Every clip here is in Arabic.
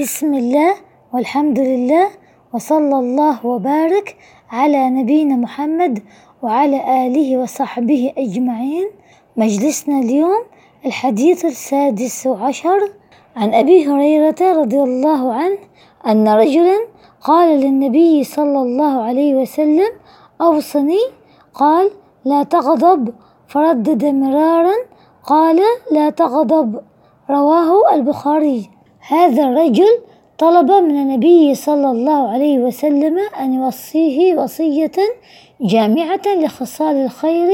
بسم الله والحمد لله وصلى الله وبارك على نبينا محمد وعلى آله وصحبه أجمعين. مجلسنا اليوم الحديث السادس عشر عن أبي هريرة رضي الله عنه أن رجلا قال للنبي صلى الله عليه وسلم أوصني قال لا تغضب فردد مرارا قال لا تغضب رواه البخاري. هذا الرجل طلب من النبي صلى الله عليه وسلم أن يوصيه وصية جامعة لخصال الخير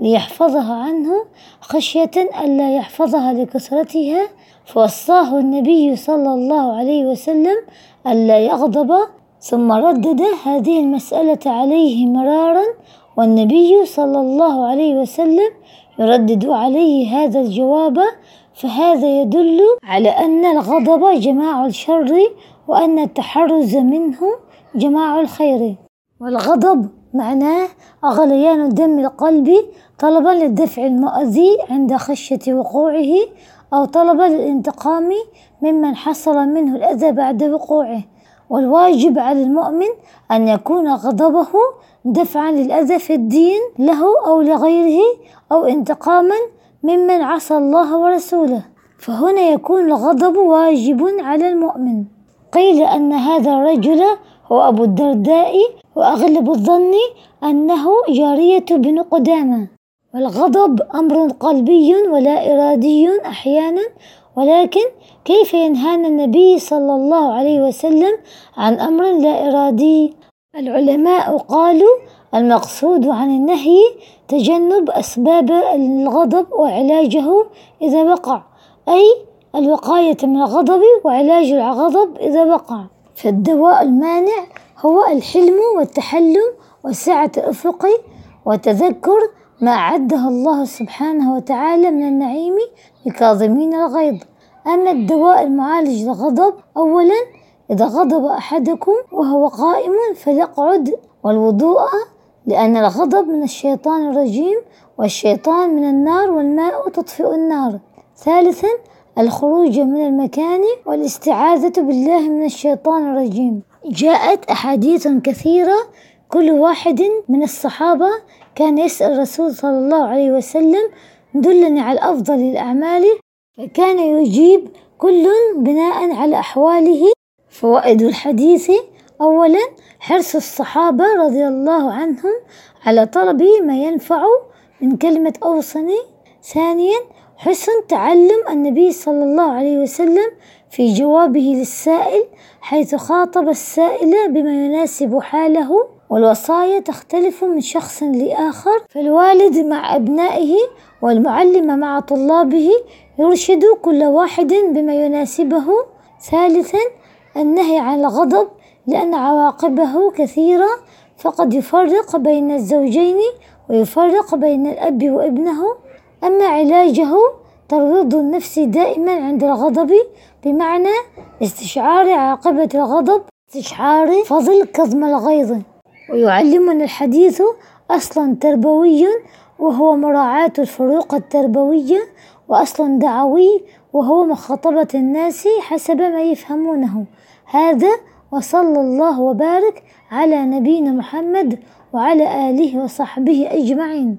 ليحفظها عنه خشية ألا يحفظها لكثرتها. فوصاه النبي صلى الله عليه وسلم ألا يغضب ثم ردد هذه المسألة عليه مرارا. والنبي صلى الله عليه وسلم يردد عليه هذا الجواب فهذا يدل على أن الغضب جماع الشر وأن التحرز منه جماع الخير. والغضب معناه غليان دم القلب طلبا للدفع المؤذي عند خشية وقوعه أو طلبا للانتقام ممن حصل منه الأذى بعد وقوعه. والواجب على المؤمن أن يكون غضبه دفعا للأذى في الدين له أو لغيره أو انتقاما ممن عصى الله ورسوله. فهنا يكون الغضب واجب على المؤمن. قيل أن هذا الرجل هو أبو الدرداء وأغلب الظن أنه جارية بن قدامة. والغضب أمر قلبي ولا إرادي أحيانا ولكن كيف ينهانا النبي صلى الله عليه وسلم عن أمر لا إرادي؟ العلماء قالوا المقصود عن النهي تجنب أسباب الغضب وعلاجه إذا وقع أي الوقاية من الغضب وعلاج الغضب إذا وقع. فالدواء المانع هو الحلم والتحلم وسعة الأفق وتذكر ما أعده الله سبحانه وتعالى من النعيم لكاظمين الغيظ. أما الدواء المعالج للغضب أولا إذا غضب أحدكم وهو قائم فليقعد والوضوء لأن الغضب من الشيطان الرجيم والشيطان من النار والماء تطفئ النار. ثالثا الخروج من المكان والاستعاذة بالله من الشيطان الرجيم. جاءت أحاديث كثيرة كل واحد من الصحابة كان يسأل الرسول صلى الله عليه وسلم دلني على أفضل الأعمال فكان يجيب كل بناء على أحواله فوائد الحديث أولا حرص الصحابة رضي الله عنهم على طلب ما ينفع من كلمة أوصني. ثانيا حسن تعلم النبي صلى الله عليه وسلم في جوابه للسائل حيث خاطب السائل بما يناسب حاله والوصايا تختلف من شخص لآخر. فالوالد مع أبنائه والمعلم مع طلابه يرشد كل واحد بما يناسبه. ثالثا النهي عن الغضب لأن عواقبه كثيرة. فقد يفرق بين الزوجين ويفرق بين الأب وابنه. أما علاجه ترويض النفس دائما عند الغضب بمعنى استشعار عاقبة الغضب استشعار فضل كظم الغيظ. ويعلمنا الحديث أصلا تربوي وهو مراعاة الفروق التربوية وأصل دعوي وهو مخاطبة الناس حسب ما يفهمونه. هذا وصلى الله وبارك على نبينا محمد وعلى آله وصحبه أجمعين.